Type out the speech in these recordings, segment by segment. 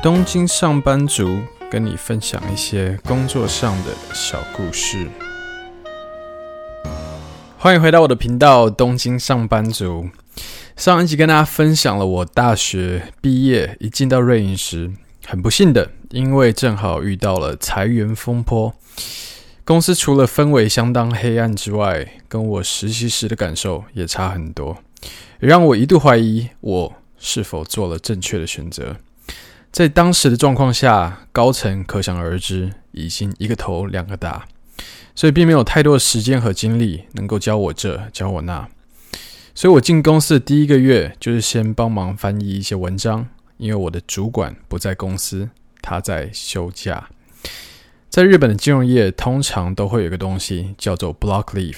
东京上班族跟你分享一些工作上的小故事。欢迎回到我的频道《东京上班族》。上一集跟大家分享了我大学毕业一进到瑞银时，很不幸的，因为正好遇到了裁员风波。公司除了氛围相当黑暗之外，跟我实习时的感受也差很多，也让我一度怀疑我是否做了正确的选择。在当时的状况下，高层可想而知，已经一个头两个大，所以并没有太多的时间和精力能够教我这教我那。所以我进公司的第一个月，就是先帮忙翻译一些文章，因为我的主管不在公司，他在休假。在日本的金融业，通常都会有一个东西叫做 block leave，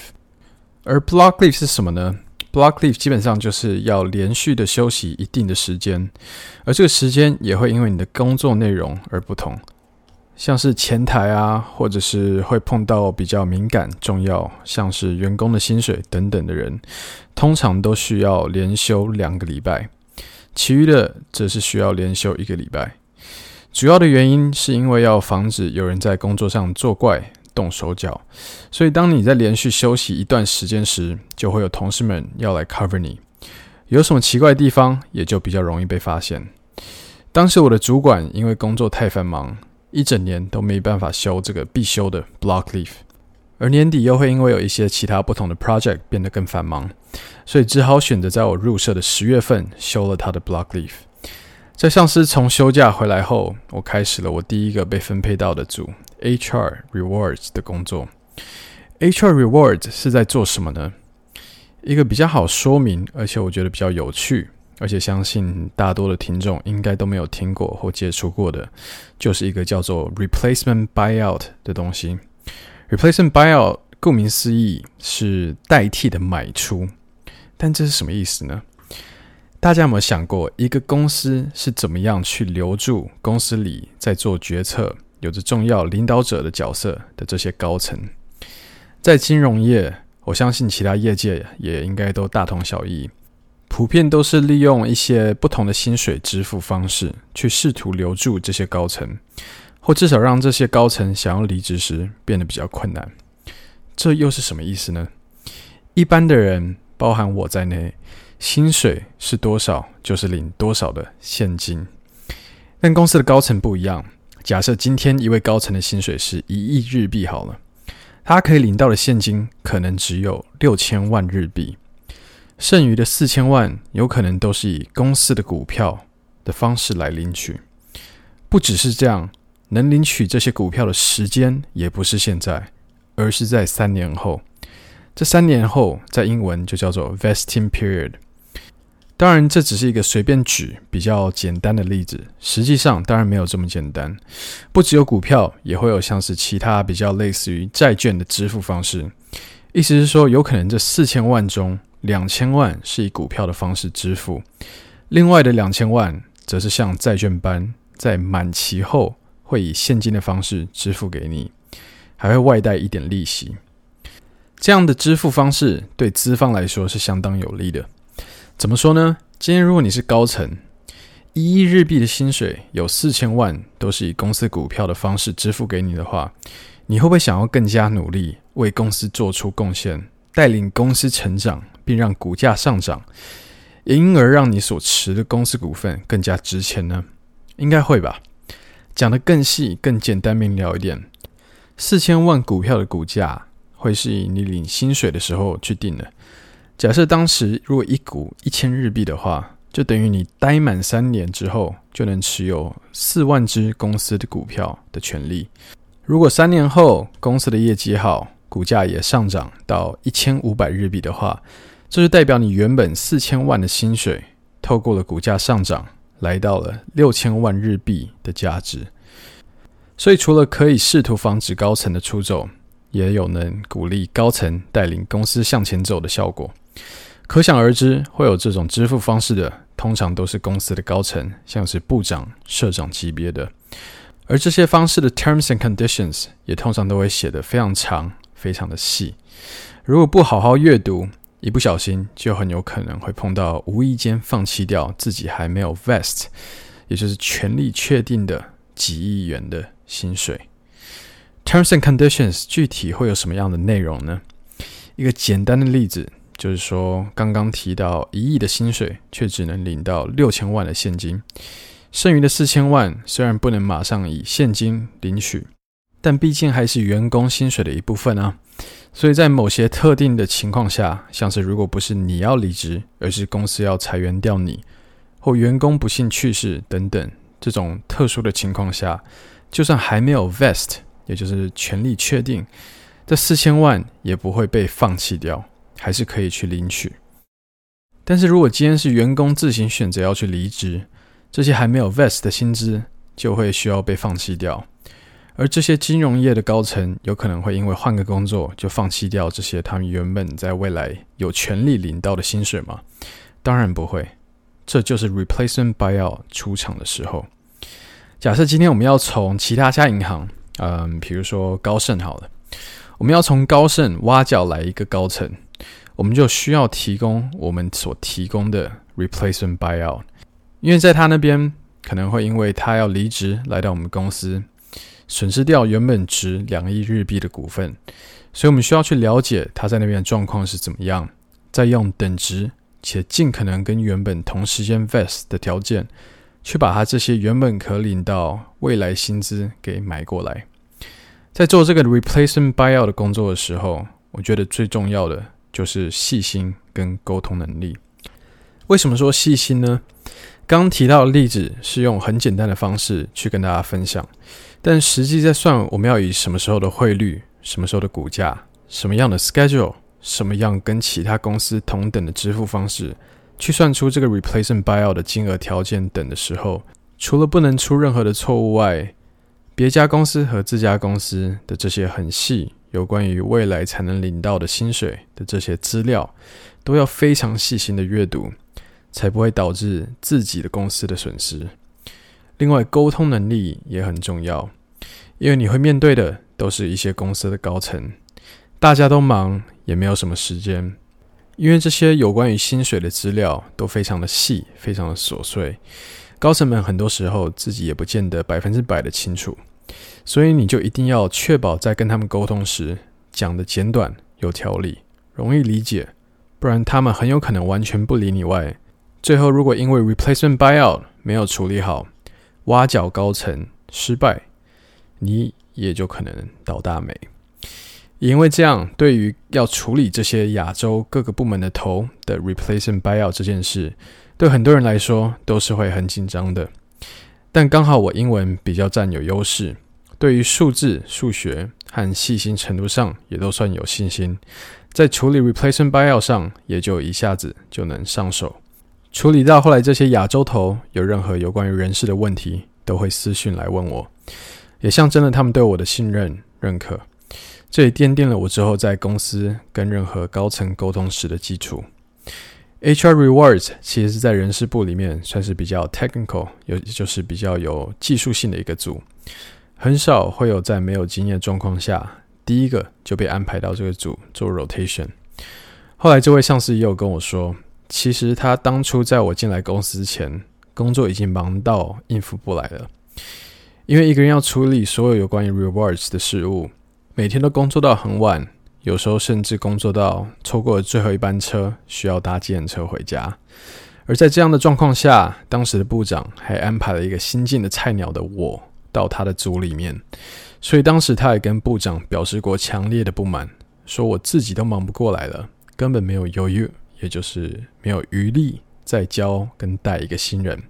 而 block leave 是什么呢？Block leave 基本上就是要连续的休息一定的时间，而这个时间也会因为你的工作内容而不同。像是前台啊，或者是会碰到比较敏感、重要，像是员工的薪水等等的人，通常都需要连休两个礼拜。其余的则是需要连休一个礼拜。主要的原因是因为要防止有人在工作上作怪。动手脚，所以当你在连续休息一段时间时，就会有同事们要来 cover 你。有什么奇怪的地方，也就比较容易被发现。当时我的主管因为工作太繁忙，一整年都没办法休这个必修的 block leave，而年底又会因为有一些其他不同的 project 变得更繁忙，所以只好选择在我入社的十月份休了他的 block leave。在上司从休假回来后，我开始了我第一个被分配到的组。HR Rewards 的工作，HR Rewards 是在做什么呢？一个比较好说明，而且我觉得比较有趣，而且相信大多的听众应该都没有听过或接触过的，就是一个叫做 Replacement Buyout 的东西。Replacement Buyout 顾名思义是代替的买出，但这是什么意思呢？大家有没有想过，一个公司是怎么样去留住公司里在做决策，有着重要领导者的角色的这些高层，在金融业，我相信其他业界也应该都大同小异，普遍都是利用一些不同的薪水支付方式，去试图留住这些高层，或至少让这些高层想要离职时变得比较困难。这又是什么意思呢？一般的人，包含我在内，薪水是多少就是领多少的现金，但公司的高层不一样。假设今天一位高层的薪水是一亿日币好了，他可以领到的现金可能只有六千万日币，剩余的四千万有可能都是以公司的股票的方式来领取。不只是这样，能领取这些股票的时间也不是现在，而是在三年后。这三年后在英文就叫做 vesting period。当然，这只是一个随便举比较简单的例子。实际上，当然没有这么简单。不只有股票，也会有像是其他比较类似于债券的支付方式。意思是说，有可能这四千万中两千万是以股票的方式支付，另外的两千万则是像债券般在满期后会以现金的方式支付给你，还会外带一点利息。这样的支付方式对资方来说是相当有利的。怎么说呢？今天如果你是高层，一亿日币的薪水有四千万都是以公司股票的方式支付给你的话，你会不会想要更加努力，为公司做出贡献，带领公司成长，并让股价上涨，因而让你所持的公司股份更加值钱呢？应该会吧。讲得更细、更简单明了一点，四千万股票的股价会是以你领薪水的时候去定的。假设当时如果一股一千日币的话，就等于你待满三年之后就能持有四万只公司的股票的权利。如果三年后公司的业绩好，股价也上涨到一千五百日币的话，这就代表你原本四千万的薪水，透过了股价上涨，来到了六千万日币的价值。所以除了可以试图防止高层的出走，也有能鼓励高层带领公司向前走的效果。可想而知，会有这种支付方式的，通常都是公司的高层，像是部长、社长级别的。而这些方式的 terms and conditions 也通常都会写得非常长、非常的细。如果不好好阅读，一不小心就很有可能会碰到无意间放弃掉自己还没有 vest，也就是权利确定的几亿元的薪水。Terms and conditions 具体会有什么样的内容呢？一个简单的例子就是说，刚刚提到一亿的薪水，却只能领到六千万的现金，剩余的四千万虽然不能马上以现金领取，但毕竟还是员工薪水的一部分啊。所以在某些特定的情况下，像是如果不是你要离职，而是公司要裁员掉你，或员工不幸去世等等这种特殊的情况下，就算还没有 vest，也就是权利确定，这四千万也不会被放弃掉，还是可以去领取。但是如果今天是员工自行选择要去离职，这些还没有 vest 的薪资就会需要被放弃掉。而这些金融业的高层有可能会因为换个工作就放弃掉这些他们原本在未来有权利领到的薪水吗？当然不会，这就是 replacement buyout 出场的时候。假设今天我们要从其他家银行，嗯，比如说高盛好了，我们要从高盛挖角来一个高层，我们就需要提供我们所提供的 replacement buyout，因为在他那边可能会因为他要离职来到我们公司。损失掉原本值两亿日币的股份，所以我们需要去了解他在那边的状况是怎么样，再用等值且尽可能跟原本同时间 vest 的条件，去把他这些原本可领到未来薪资给买过来。在做这个 replacement buyout 的工作的时候，我觉得最重要的就是细心跟沟通能力。为什么说细心呢？刚提到的例子是用很简单的方式去跟大家分享。但实际在算，我们要以什么时候的汇率、什么时候的股价、什么样的 schedule、什么样跟其他公司同等的支付方式，去算出这个 replacement buyout 的金额条件等的时候，除了不能出任何的错误外，别家公司和自家公司的这些很细有关于未来才能领到的薪水的这些资料，都要非常细心的阅读，才不会导致自己的公司的损失。另外，沟通能力也很重要，因为你会面对的都是一些公司的高层，大家都忙，也没有什么时间。因为这些有关于薪水的资料都非常的细，非常的琐碎，高层们很多时候自己也不见得百分之百的清楚，所以你就一定要确保在跟他们沟通时讲的简短、有条理、容易理解，不然他们很有可能完全不理你外，最后如果因为 replacement buyout 没有处理好，挖角高层失败，你也就可能倒大霉。因为这样，对于要处理这些亚洲各个部门的头的 replacement buyout 这件事，对很多人来说都是会很紧张的。但刚好我英文比较占有优势，对于数字、数学和细心程度上也都算有信心，在处理 replacement buyout 上也就一下子就能上手。处理到后来，这些亚洲头有任何有关于人事的问题，都会私讯来问我，也象征了他们对我的信任认可。这也奠定了我之后在公司跟任何高层沟通时的基础。HR Rewards 其实是在人事部里面算是比较 technical，也就是比较有技术性的一个组，很少会有在没有经验状况下，第一个就被安排到这个组做 rotation。后来这位上司也有跟我说。其实他当初在我进来公司之前，工作已经忙到应付不来了。因为一个人要处理所有有关于 rewards 的事务，每天都工作到很晚，有时候甚至工作到错过了最后一班车，需要搭计程车回家。而在这样的状况下，当时的部长还安排了一个新进的菜鸟的我到他的组里面，所以当时他也跟部长表示过强烈的不满，说我自己都忙不过来了，根本没有犹豫。也就是没有余力再教跟带一个新人，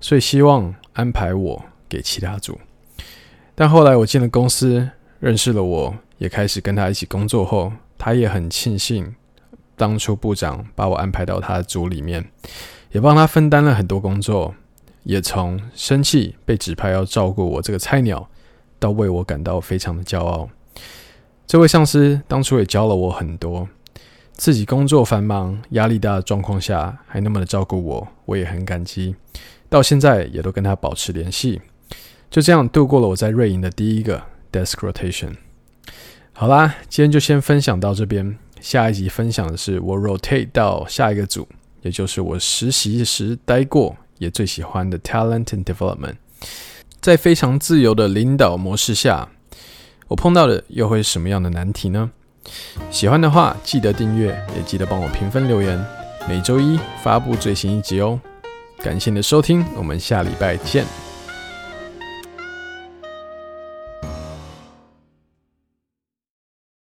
所以希望安排我给其他组。但后来我进了公司，认识了我，也开始跟他一起工作后，他也很庆幸当初部长把我安排到他的组里面，也帮他分担了很多工作，也从生气被指派要照顾我这个菜鸟，到为我感到非常的骄傲。这位上司当初也教了我很多。自己工作繁忙、压力大的状况下，还那么的照顾我，我也很感激。到现在也都跟他保持联系，就这样度过了我在瑞银的第一个 desk rotation。好啦，今天就先分享到这边。下一集分享的是我 rotate 到下一个组，也就是我实习时待过也最喜欢的 talent and development。在非常自由的领导模式下，我碰到的又会是什么样的难题呢？喜欢的话，记得订阅，也记得帮我评分留言。每周一发布最新一集哦。感谢你的收听，我们下礼拜见。